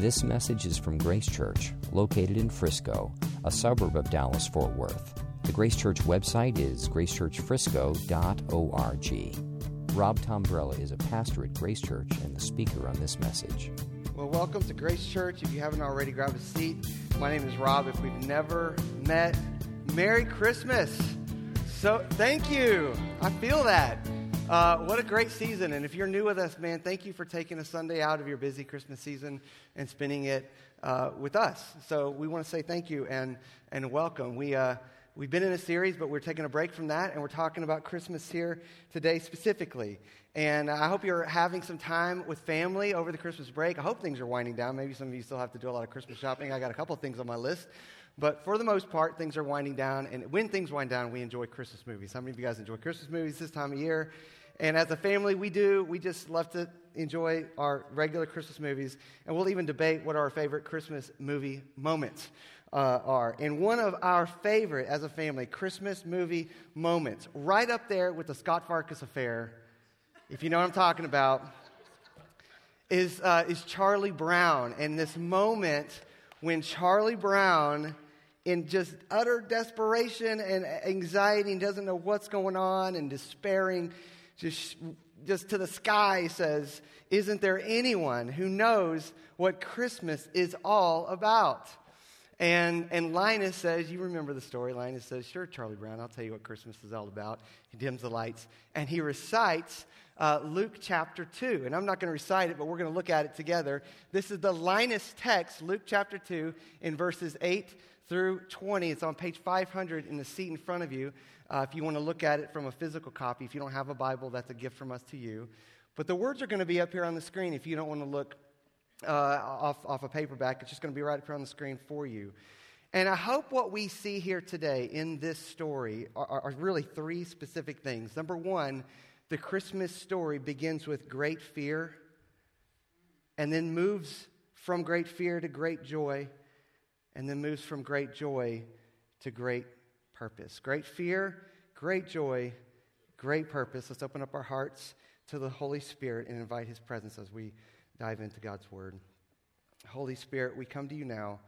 This message is from Grace Church, located in Frisco, a suburb of Dallas Fort Worth. The Grace Church website is gracechurchfrisco.org. Rob Tombrella is a pastor at Grace Church and the speaker on this message. Well, welcome to Grace Church. If you haven't already, grab a seat. My name is Rob. If we've never met, Merry Christmas. So, thank you. I feel that. Uh, what a great season. And if you're new with us, man, thank you for taking a Sunday out of your busy Christmas season and spending it uh, with us. So we want to say thank you and, and welcome. We, uh, we've been in a series, but we're taking a break from that, and we're talking about Christmas here today specifically. And I hope you're having some time with family over the Christmas break. I hope things are winding down. Maybe some of you still have to do a lot of Christmas shopping. I got a couple things on my list. But for the most part, things are winding down. And when things wind down, we enjoy Christmas movies. How many of you guys enjoy Christmas movies this time of year? And as a family, we do. We just love to enjoy our regular Christmas movies. And we'll even debate what our favorite Christmas movie moments uh, are. And one of our favorite, as a family, Christmas movie moments, right up there with the Scut Farkus affair, if you know what I'm talking about, is, uh, is Charlie Brown. And this moment when Charlie Brown in just utter desperation and anxiety and doesn't know what's going on and despairing just, just to the sky says, Isn't there anyone who knows what Christmas is all about? And, and Linus says, You remember the story. Linus says, Sure, Charlie Brown, I'll tell you what Christmas is all about. He dims the lights and he recites uh, Luke chapter 2. And I'm not going to recite it, but we're going to look at it together. This is the Linus text, Luke chapter 2, in verses 8 through 20. It's on page 500 in the seat in front of you. Uh, if you want to look at it from a physical copy, if you don't have a Bible, that's a gift from us to you. But the words are going to be up here on the screen if you don't want to look uh, off, off a paperback. It's just going to be right up here on the screen for you. And I hope what we see here today in this story are, are, really three specific things. Number one, the Christmas story begins with great fear and then moves from great fear to great joy and then moves from great joy to great purpose. Great fear, great joy, great purpose. Let's open up our hearts to the Holy Spirit and invite His presence as we dive into God's Word. Holy Spirit, we come to you now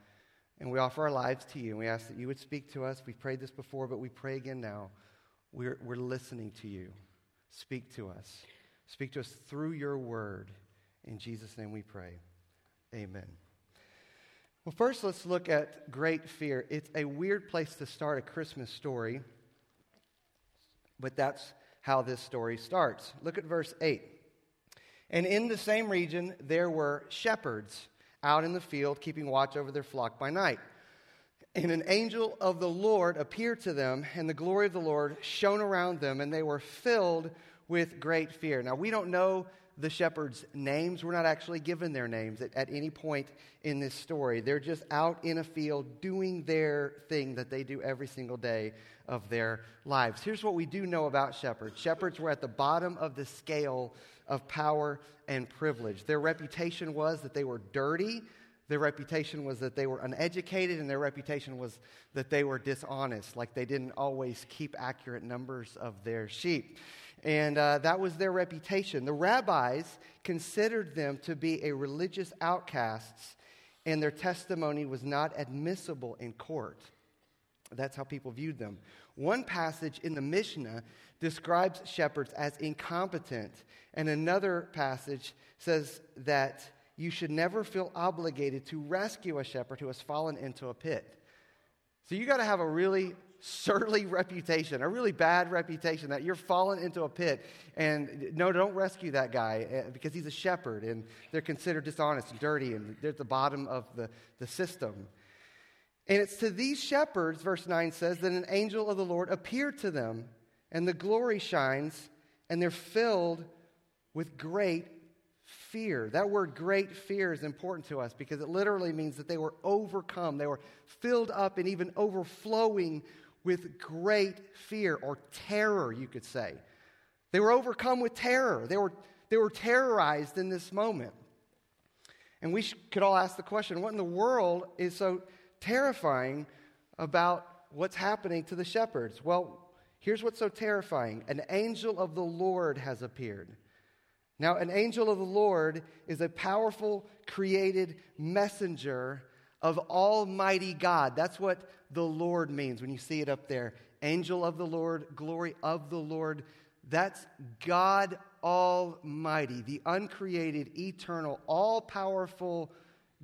and we offer our lives to you. And we ask that you would speak to us. We've prayed this before, but we pray again now. We're, we're listening to you. Speak to us. Speak to us through your word. In Jesus' name we pray. Amen. Well, first, let's look at great fear. It's a weird place to start a Christmas story, but that's how this story starts. Look at verse 8. And in the same region, there were shepherds out in the field, keeping watch over their flock by night. And an angel of the Lord appeared to them, and the glory of the Lord shone around them, and they were filled with great fear. Now, we don't know the shepherds' names. We're not actually given their names at, at, any point in this story. They're just out in a field doing their thing that they do every single day of their lives. Here's what we do know about shepherds shepherds were at the bottom of the scale of power and privilege. Their reputation was that they were dirty. Their reputation was that they were uneducated, and their reputation was that they were dishonest, like they didn't always keep accurate numbers of their sheep. And uh, that was their reputation. The rabbis considered them to be a religious outcasts, and their testimony was not admissible in court. That's how people viewed them. One passage in the Mishnah describes shepherds as incompetent, and another passage says that you should never feel obligated to rescue a shepherd who has fallen into a pit. So you got to have a really surly reputation, a really bad reputation that you're falling into a pit. And no, don't rescue that guy eh, because he's a shepherd and they're considered dishonest and dirty and they're at the bottom of the, the system. And it's to these shepherds, verse 9 says, that an angel of the Lord appeared to them and the glory shines and they're filled with great fear. That word great fear is important to us because it literally means that they were overcome. They were filled up and even overflowing with great fear or terror, you could say. They were overcome with terror. They were, they were terrorized in this moment. And we could all ask the question what in the world is so terrifying about what's happening to the shepherds? Well, here's what's so terrifying an angel of the Lord has appeared. Now, an angel of the Lord is a powerful, created messenger of Almighty God. That's what the Lord means when you see it up there. Angel of the Lord, glory of the Lord. That's God Almighty, the uncreated, eternal, all powerful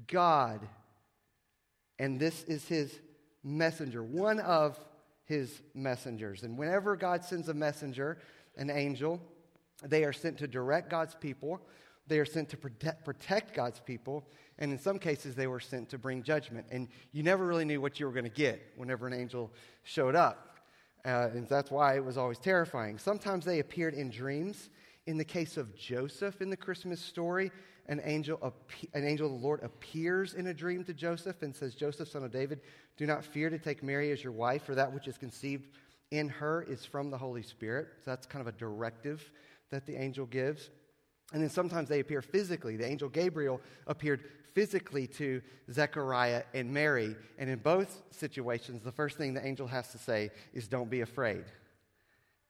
God. And this is his messenger, one of his messengers. And whenever God sends a messenger, an angel, they are sent to direct God's people, they are sent to protect, protect God's people, and in some cases, they were sent to bring judgment. And you never really knew what you were going to get whenever an angel showed up. Uh, and that's why it was always terrifying. Sometimes they appeared in dreams. In the case of Joseph in the Christmas story, an angel, an angel of the Lord appears in a dream to Joseph and says, Joseph, son of David, do not fear to take Mary as your wife, for that which is conceived in her is from the Holy Spirit. So that's kind of a directive that the angel gives. And then sometimes they appear physically. The angel Gabriel appeared physically to Zechariah and Mary. And in both situations, the first thing the angel has to say is, Don't be afraid,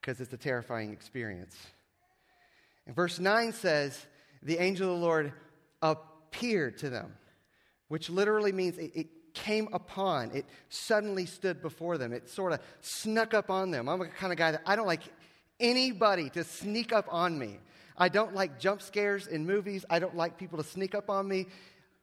because it's a terrifying experience. And verse 9 says, The angel of the Lord appeared to them, which literally means it, it came upon, it suddenly stood before them. It sort of snuck up on them. I'm the kind of guy that I don't like anybody to sneak up on me. I don't like jump scares in movies. I don't like people to sneak up on me,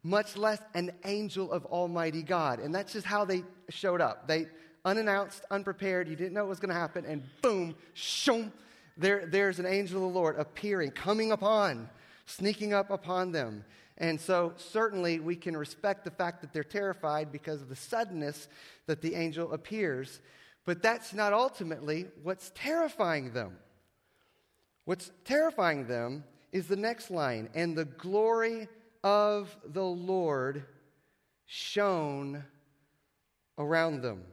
much less an angel of Almighty God. And that's just how they showed up. They unannounced, unprepared. You didn't know what was going to happen, and boom, shoom, there, there's an angel of the Lord appearing, coming upon, sneaking up upon them. And so, certainly, we can respect the fact that they're terrified because of the suddenness that the angel appears. But that's not ultimately what's terrifying them. What's terrifying them is the next line and the glory of the Lord shone around them.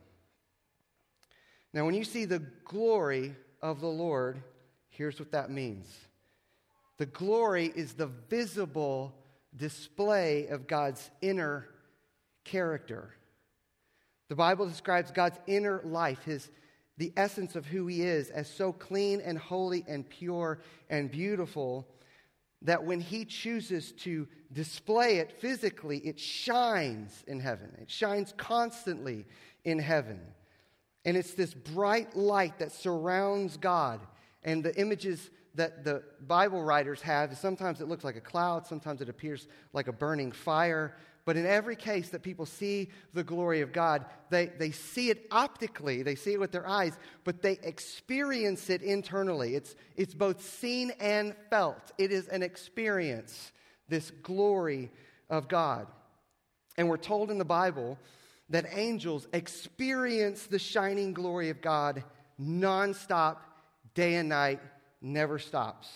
Now, when you see the glory of the Lord, here's what that means the glory is the visible display of God's inner character. The Bible describes God's inner life, his the essence of who he is as so clean and holy and pure and beautiful that when he chooses to display it physically, it shines in heaven. It shines constantly in heaven. And it's this bright light that surrounds God. And the images that the Bible writers have, is sometimes it looks like a cloud, sometimes it appears like a burning fire. But in every case that people see the glory of God, they, they see it optically, they see it with their eyes, but they experience it internally. It's, it's both seen and felt. It is an experience, this glory of God. And we're told in the Bible that angels experience the shining glory of God nonstop, day and night, never stops.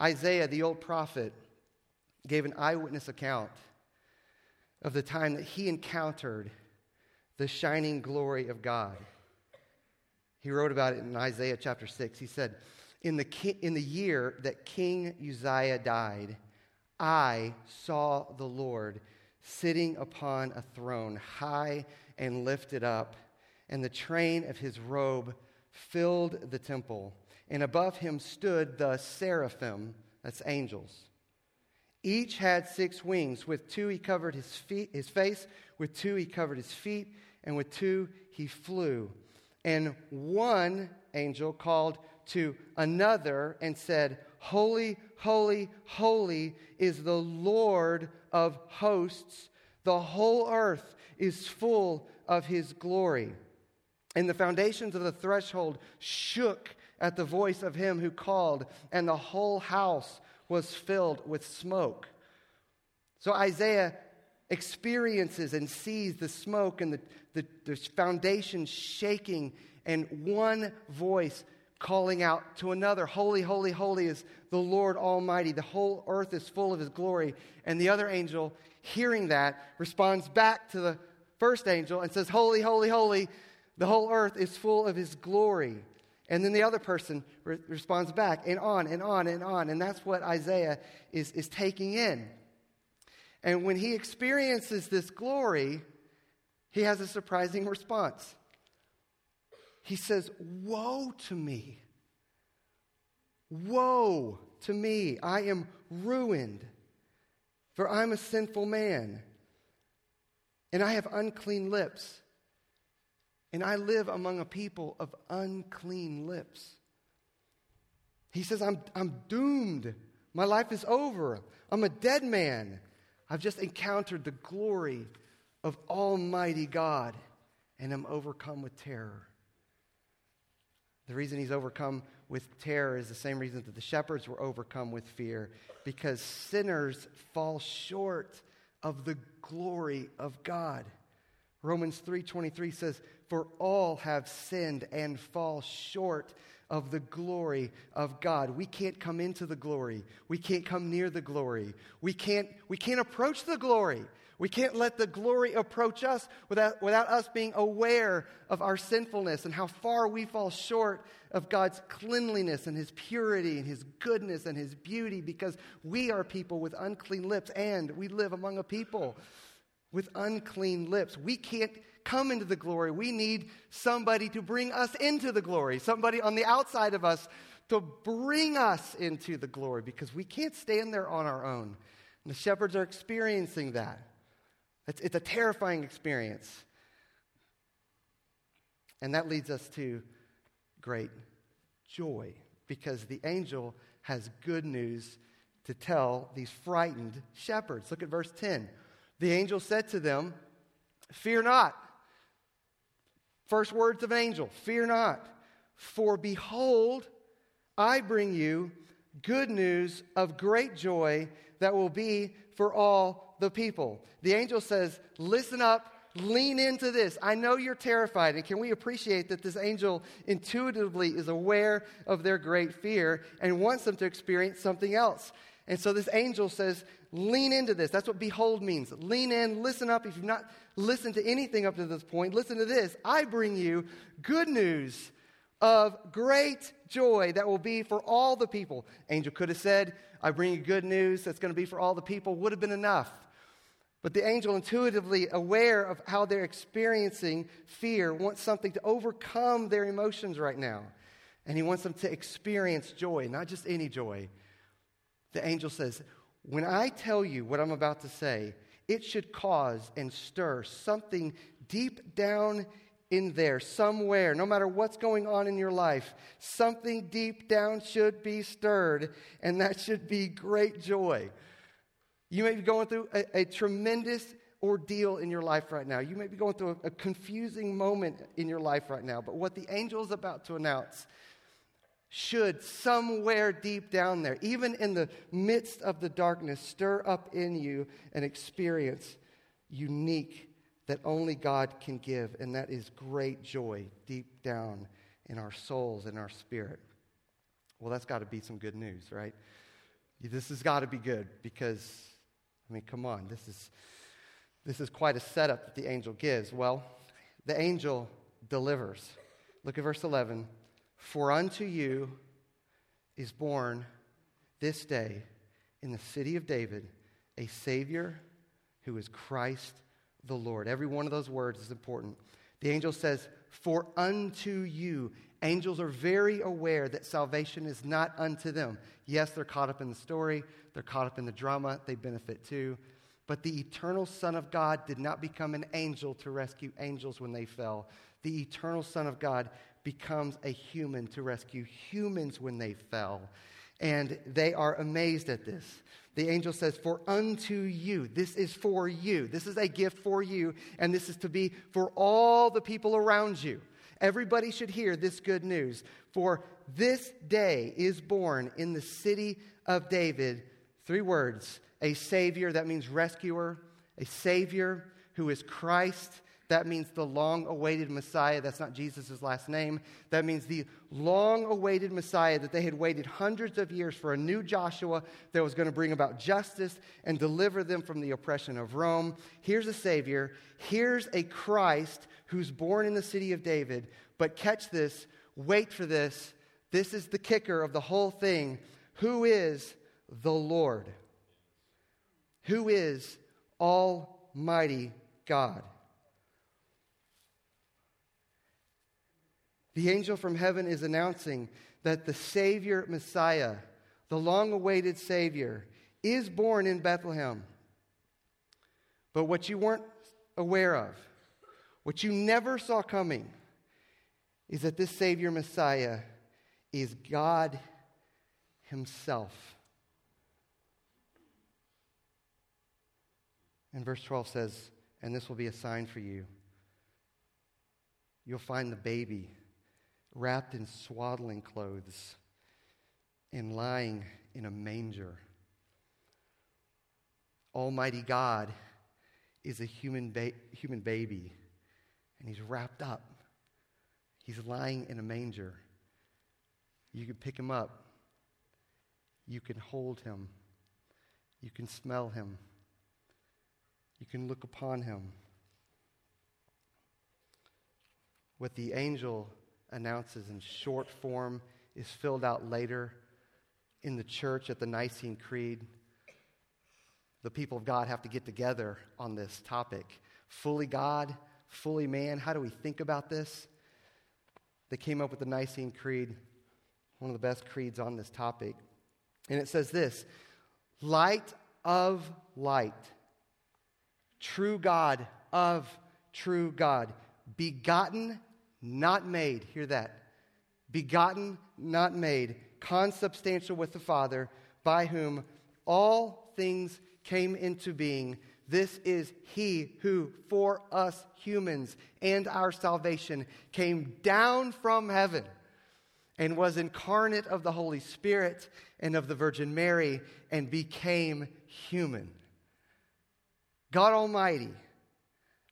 Isaiah, the old prophet, gave an eyewitness account of the time that he encountered the shining glory of God. He wrote about it in Isaiah chapter 6. He said, In the, ki- in the year that King Uzziah died, I saw the Lord sitting upon a throne, high and lifted up, and the train of his robe filled the temple. And above him stood the seraphim, that's angels. Each had six wings. With two he covered his, feet, his face, with two he covered his feet, and with two he flew. And one angel called to another and said, Holy, holy, holy is the Lord of hosts. The whole earth is full of his glory. And the foundations of the threshold shook at the voice of him who called, and the whole house was filled with smoke. So Isaiah experiences and sees the smoke and the, the, the foundation shaking, and one voice calling out to another Holy, holy, holy is the Lord Almighty. The whole earth is full of his glory. And the other angel, hearing that, responds back to the first angel and says, Holy, holy, holy, the whole earth is full of his glory. And then the other person re- responds back, and on and on and on. And that's what Isaiah is, is taking in. And when he experiences this glory, he has a surprising response. He says, Woe to me! Woe to me! I am ruined, for I'm a sinful man, and I have unclean lips, and I live among a people of unclean lips. He says, I'm, I'm doomed. My life is over. I'm a dead man. I've just encountered the glory of Almighty God, and I'm overcome with terror. The reason he's overcome with terror is the same reason that the shepherds were overcome with fear, because sinners fall short of the glory of God. Romans 3:23 says, "For all have sinned and fall short of the glory of God. We can't come into the glory. We can't come near the glory. We can't, we can't approach the glory. We can't let the glory approach us without, without us being aware of our sinfulness and how far we fall short of God's cleanliness and His purity and His goodness and His beauty because we are people with unclean lips and we live among a people with unclean lips. We can't come into the glory. We need somebody to bring us into the glory, somebody on the outside of us to bring us into the glory because we can't stand there on our own. And the shepherds are experiencing that. It's, it's a terrifying experience. And that leads us to great joy because the angel has good news to tell these frightened shepherds. Look at verse 10. The angel said to them, Fear not. First words of an angel Fear not, for behold, I bring you good news of great joy that will be for all the people. The angel says, Listen up, lean into this. I know you're terrified. And can we appreciate that this angel intuitively is aware of their great fear and wants them to experience something else? And so this angel says, Lean into this. That's what behold means. Lean in, listen up. If you've not listened to anything up to this point, listen to this. I bring you good news of great joy that will be for all the people. Angel could have said, I bring you good news that's going to be for all the people, would have been enough. But the angel, intuitively aware of how they're experiencing fear, wants something to overcome their emotions right now. And he wants them to experience joy, not just any joy. The angel says, when I tell you what I'm about to say, it should cause and stir something deep down in there, somewhere, no matter what's going on in your life. Something deep down should be stirred, and that should be great joy. You may be going through a, a tremendous ordeal in your life right now. You may be going through a, a confusing moment in your life right now, but what the angel is about to announce should somewhere deep down there, even in the midst of the darkness, stir up in you an experience unique that only God can give, and that is great joy deep down in our souls and our spirit. Well, that's got to be some good news, right? This has got to be good because, I mean, come on, this is, this is quite a setup that the angel gives. Well, the angel delivers. Look at verse 11. For unto you is born this day in the city of David a Savior who is Christ the Lord. Every one of those words is important. The angel says, For unto you. Angels are very aware that salvation is not unto them. Yes, they're caught up in the story, they're caught up in the drama, they benefit too. But the eternal Son of God did not become an angel to rescue angels when they fell. The eternal Son of God becomes a human to rescue humans when they fell. And they are amazed at this. The angel says, For unto you, this is for you. This is a gift for you, and this is to be for all the people around you. Everybody should hear this good news. For this day is born in the city of David. Three words a Savior, that means rescuer, a Savior who is Christ that means the long awaited Messiah. That's not Jesus' last name. That means the long awaited Messiah that they had waited hundreds of years for a new Joshua that was going to bring about justice and deliver them from the oppression of Rome. Here's a Savior. Here's a Christ who's born in the city of David. But catch this, wait for this. This is the kicker of the whole thing. Who is the Lord? Who is Almighty God? The angel from heaven is announcing that the Savior, Messiah, the long awaited Savior, is born in Bethlehem. But what you weren't aware of, what you never saw coming, is that this Savior, Messiah, is God Himself. And verse 12 says, And this will be a sign for you. You'll find the baby wrapped in swaddling clothes and lying in a manger. Almighty God is a human, ba- human baby, and he's wrapped up. He's lying in a manger. You can pick him up, you can hold him, you can smell him, you can look upon him. What the angel announces in short form is filled out later in the church at the Nicene Creed. The people of God have to get together on this topic. Fully God, fully man. How do we think about this? They came up with the Nicene Creed, one of the best creeds on this topic. And it says this light of light, true God of true God, begotten not made. Hear that. Begotten, not made, consubstantial with the Father, by whom all things came into being. This is He who, for us humans and our salvation, came down from heaven and was incarnate of the Holy Spirit and of the Virgin Mary and became human. God Almighty,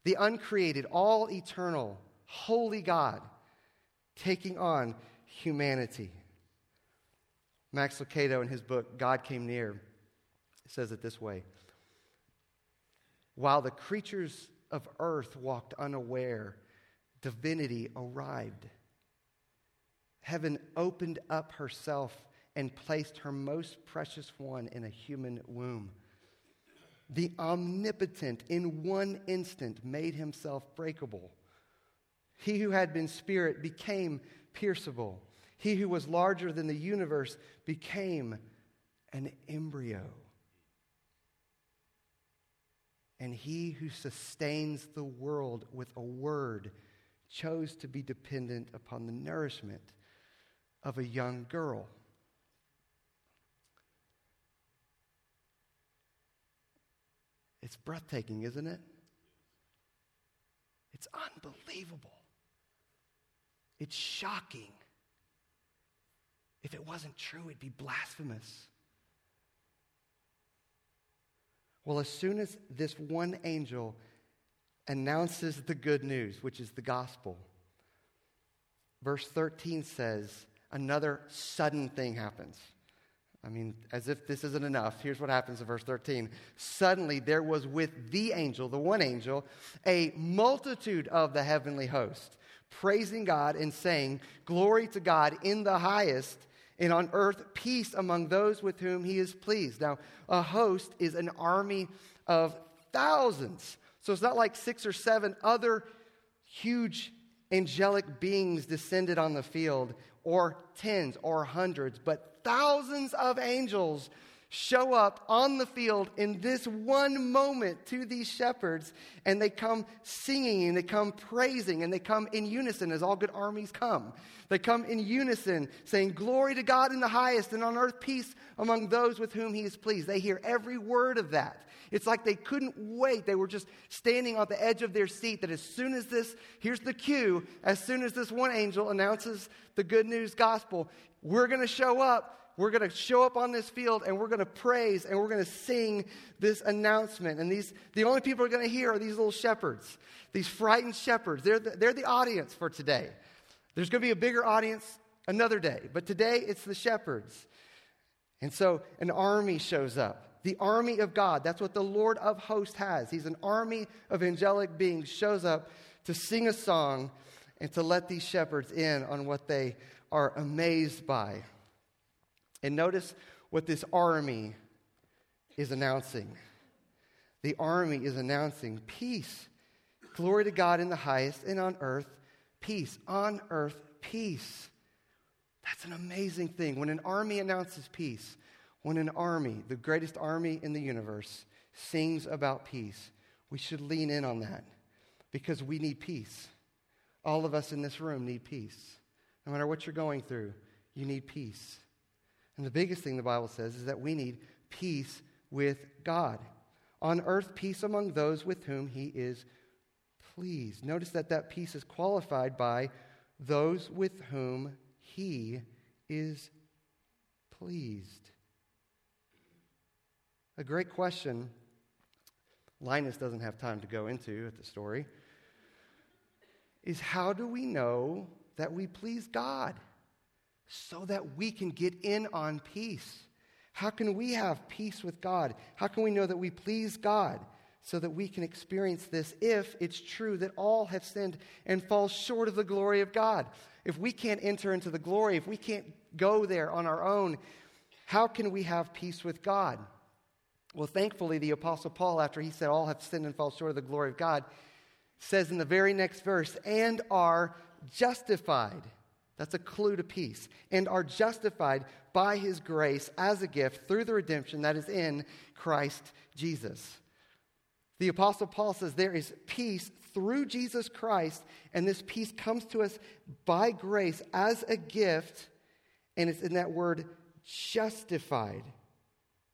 the uncreated, all eternal, holy God taking on humanity. Max Lucado, in his book, God Came Near, says it this way While the creatures of earth walked unaware, divinity arrived. Heaven opened up herself and placed her most precious one in a human womb. The omnipotent, in one instant, made himself breakable he who had been spirit became pierceable. He who was larger than the universe became an embryo. And he who sustains the world with a word chose to be dependent upon the nourishment of a young girl. It's breathtaking, isn't it? It's unbelievable. It's shocking. If it wasn't true, it'd be blasphemous. Well, as soon as this one angel announces the good news, which is the gospel, verse 13 says, another sudden thing happens. I mean, as if this isn't enough, here's what happens in verse 13. Suddenly there was with the angel, the one angel, a multitude of the heavenly host praising God and saying, Glory to God in the highest, and on earth peace among those with whom he is pleased. Now, a host is an army of thousands. So it's not like six or seven other huge angelic beings descended on the field, or tens or hundreds, but thousands of angels show up on the field in this one moment to these shepherds, and they come singing and they come praising and they come in unison as all good armies come. They come in unison, saying, Glory to God in the highest, and on earth peace among those with whom he is pleased. They hear every word of that. It's like they couldn't wait. They were just standing on the edge of their seat that as soon as this, here's the cue, as soon as this one angel announces the good news gospel, we're going to show up we're going to show up on this field and we're going to praise and we're going to sing this announcement. And these, the only people are going to hear are these little shepherds, these frightened shepherds. They're the, they're the audience for today. There's going to be a bigger audience another day, but today it's the shepherds. And so an army shows up. The army of God. That's what the Lord of hosts has. He's an army of angelic beings, shows up to sing a song and to let these shepherds in on what they are amazed by. And notice what this army is announcing. The army is announcing peace. Glory to God in the highest, and on earth, peace. On earth, peace. That's an amazing thing. When an army announces peace, when an army, the greatest army in the universe, sings about peace, we should lean in on that because we need peace. All of us in this room need peace. No matter what you're going through, you need peace. And the biggest thing the Bible says is that we need peace with God. On earth, peace among those with whom He is pleased. Notice that that peace is qualified by those with whom He is pleased. A great question Linus doesn't have time to go into at the story is how do we know that we please God so that we can get in on peace? How can we have peace with God? How can we know that we please God so that we can experience this if it's true that all have sinned and fall short of the glory of God? If we can't enter into the glory, if we can't go there on our own, how can we have peace with God? Well, thankfully, the Apostle Paul, after he said all have sinned and fall short of the glory of God, says in the very next verse, and are justified. That's a clue to peace. And are justified by his grace as a gift through the redemption that is in Christ Jesus. The Apostle Paul says there is peace through Jesus Christ, and this peace comes to us by grace as a gift, and it's in that word justified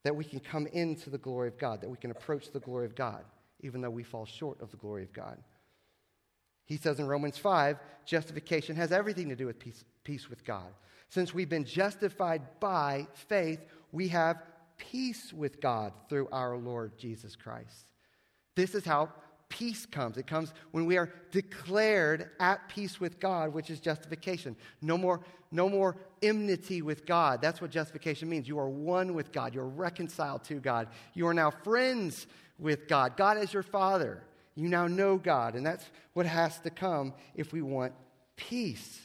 that we can come into the glory of God, that we can approach the glory of God, even though we fall short of the glory of God. He says in Romans 5, justification has everything to do with peace, peace with God. Since we've been justified by faith, we have peace with God through our Lord Jesus Christ. This is how peace comes. It comes when we are declared at peace with God, which is justification. No more, no more enmity with God. That's what justification means. You are one with God. You're reconciled to God. You are now friends with God. God is your Father. You now know God. And that's what has to come if we want peace.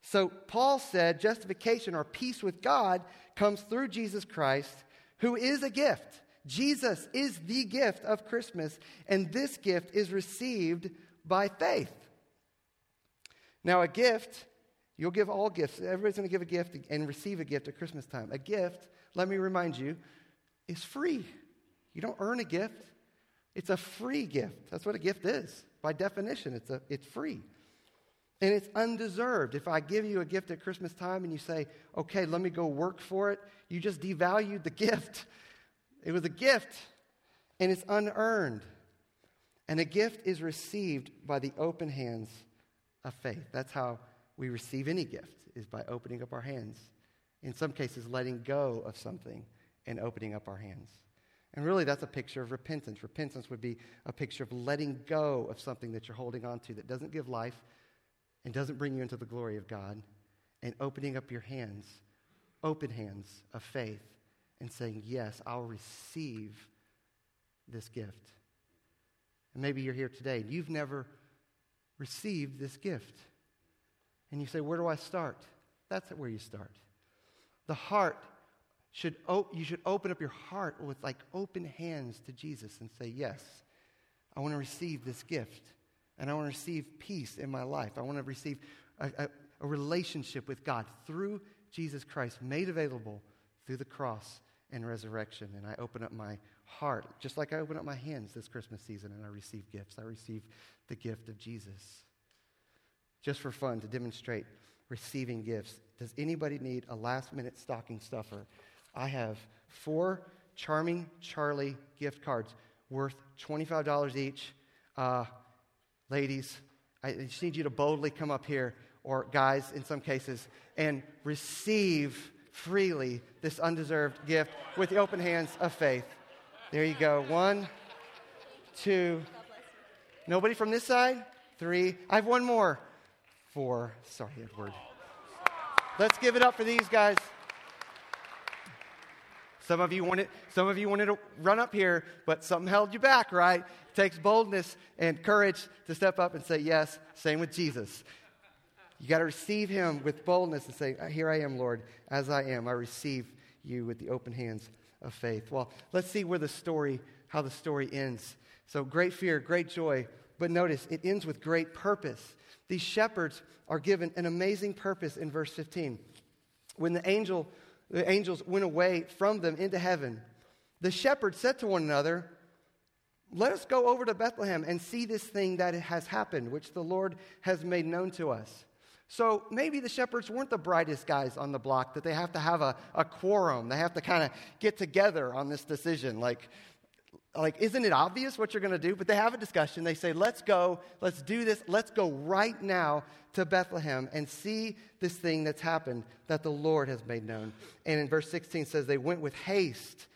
So Paul said justification or peace with God comes through Jesus Christ, who is a gift. Jesus is the gift of Christmas, and this gift is received by faith. Now, a gift, you'll give all gifts. Everybody's going to give a gift and receive a gift at Christmas time. A gift, let me remind you, is free. You don't earn a gift, it's a free gift. That's what a gift is. By definition, it's, a, it's free. And it's undeserved. If I give you a gift at Christmas time and you say, okay, let me go work for it, you just devalued the gift. It was a gift, and it's unearned. And a gift is received by the open hands of faith. That's how we receive any gift, is by opening up our hands. In some cases, letting go of something and opening up our hands. And really, that's a picture of repentance. Repentance would be a picture of letting go of something that you're holding on to that doesn't give life and doesn't bring you into the glory of God, and opening up your hands, open hands of faith, and saying, Yes, I'll receive this gift. And maybe you're here today and you've never received this gift. And you say, Where do I start? That's where you start. The heart should, you should open up your heart with like open hands to Jesus and say, Yes, I want to receive this gift. And I want to receive peace in my life. I want to receive a, a, a relationship with God through Jesus Christ, made available through the cross and resurrection. And I open up my heart, just like I open up my hands this Christmas season and I receive gifts. I receive the gift of Jesus. Just for fun, to demonstrate receiving gifts, does anybody need a last minute stocking stuffer? I have four Charming Charlie gift cards worth $25 each. Uh, ladies, I just need you to boldly come up here, or guys in some cases, and receive freely this undeserved gift with the open hands of faith. There you go. One, two. Nobody from this side? Three. I have one more. Four. Sorry, Edward. Let's give it up for these guys. Some of you wanted, some of you wanted to run up here, but something held you back, right? It takes boldness and courage to step up and say yes. Same with Jesus. You got to receive him with boldness and say, uh, Here I am, Lord, as I am. I receive you with the open hands of faith. Well, let's see where the story, how the story ends. So, great fear, great joy, But notice, it ends with great purpose. These shepherds are given an amazing purpose in verse 15. When the, angel, the angels went away from them into heaven, the shepherds said to one another, Let us go over to Bethlehem and see this thing that has happened, which the Lord has made known to us. So maybe the shepherds weren't the brightest guys on the block, that they have to have a, a quorum. They have to kind of get together on this decision. Like, like, isn't it obvious what you're going to do? But they have a discussion. They say, let's go, let's do this, let's go right now to Bethlehem and see this thing that's happened that the Lord has made known. And in verse 16 says, they went with haste.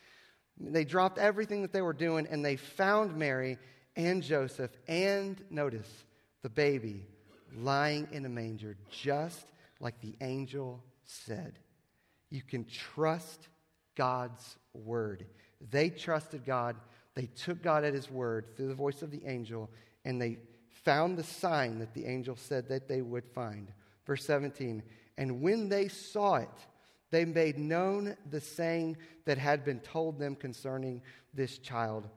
They dropped everything that they were doing and they found Mary and Joseph and, notice, the baby lying in a manger, just like the angel said. You can trust God's word. They trusted God. They took God at his word through the voice of the angel, and they found the sign that the angel said that they would find. Verse 17, and when they saw it, they made known the saying that had been told them concerning this child.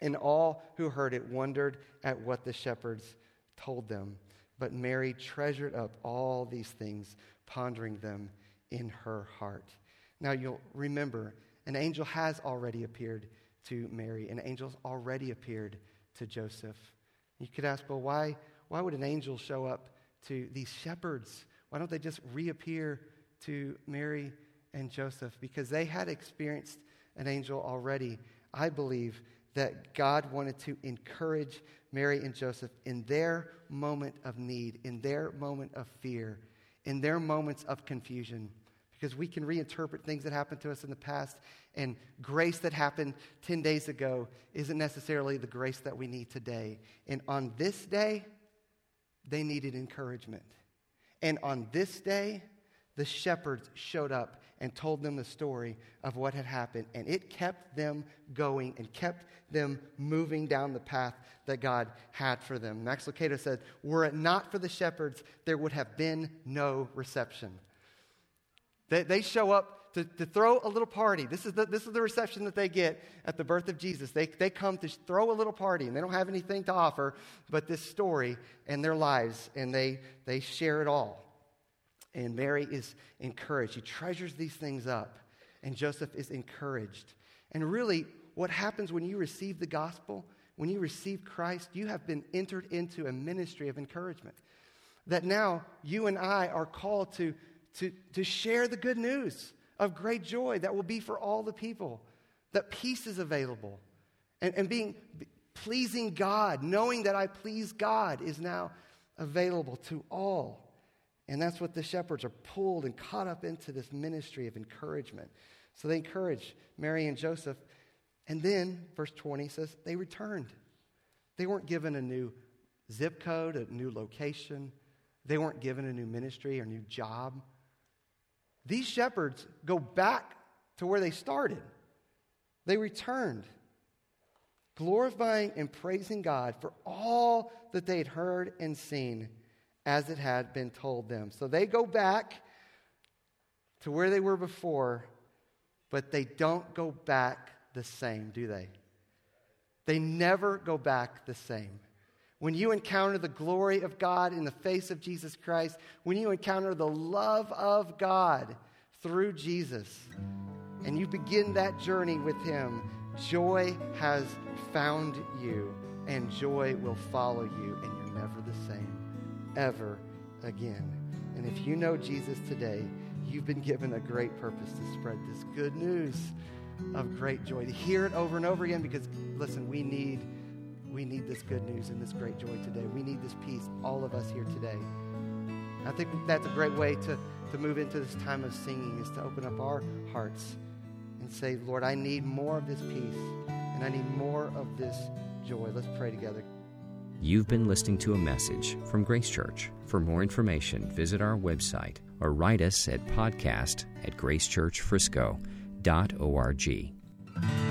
And all who heard it wondered at what the shepherds told them. But Mary treasured up all these things, pondering them in her heart. Now you'll remember, an angel has already appeared to Mary, an angel's already appeared to Joseph. You could ask, well, why, why would an angel show up to these shepherds? Why don't they just reappear to Mary and Joseph? Because they had experienced an angel already. I believe that God wanted to encourage Mary and Joseph in their moment of need, in their moment of fear, in their moments of confusion. Because we can reinterpret things that happened to us in the past, and grace that happened 10 days ago isn't necessarily the grace that we need today. And on this day, they needed encouragement. And on this day, the shepherds showed up and told them the story of what had happened. And it kept them going and kept them moving down the path that God had for them. Max Lucado said, Were it not for the shepherds, there would have been no reception. They, they show up to, to throw a little party. This is, the, this is the reception that they get at the birth of Jesus. They, they come to throw a little party, and they don't have anything to offer but this story and their lives, and they, they share it all. And Mary is encouraged. She treasures these things up. And Joseph is encouraged. And really, what happens when you receive the gospel, when you receive Christ, you have been entered into a ministry of encouragement. That now you and I are called to, to, to share the good news of great joy that will be for all the people, that peace is available. And, and being pleasing God, knowing that I please God, is now available to all. And that's what the shepherds are pulled and caught up into this ministry of encouragement. So they encourage Mary and Joseph. And then, verse 20 says, they returned. They weren't given a new zip code, a new location. They weren't given a new ministry or new job. These shepherds go back to where they started. They returned, glorifying and praising God for all that they'd heard and seen as it had been told them. So they go back to where they were before, but they don't go back the same, do they? They never go back the same. When you encounter the glory of God in the face of Jesus Christ, when you encounter the love of God through Jesus, and you begin that journey with Him, joy has found you, and joy will follow you, and you're never the same ever again. And if you know Jesus today, you've been given a great purpose to spread this good news of great joy, to hear it over and over again because listen, we need we need this good news and this great joy today. We need this peace, all of us here today. I think that's a great way to, to move into this time of singing is to open up our hearts and say, Lord, I need more of this peace and I need more of this joy. Let's pray together. You've been listening to a message from Grace Church. For more information, visit our website or write us at podcast at gracechurchfrisco.org.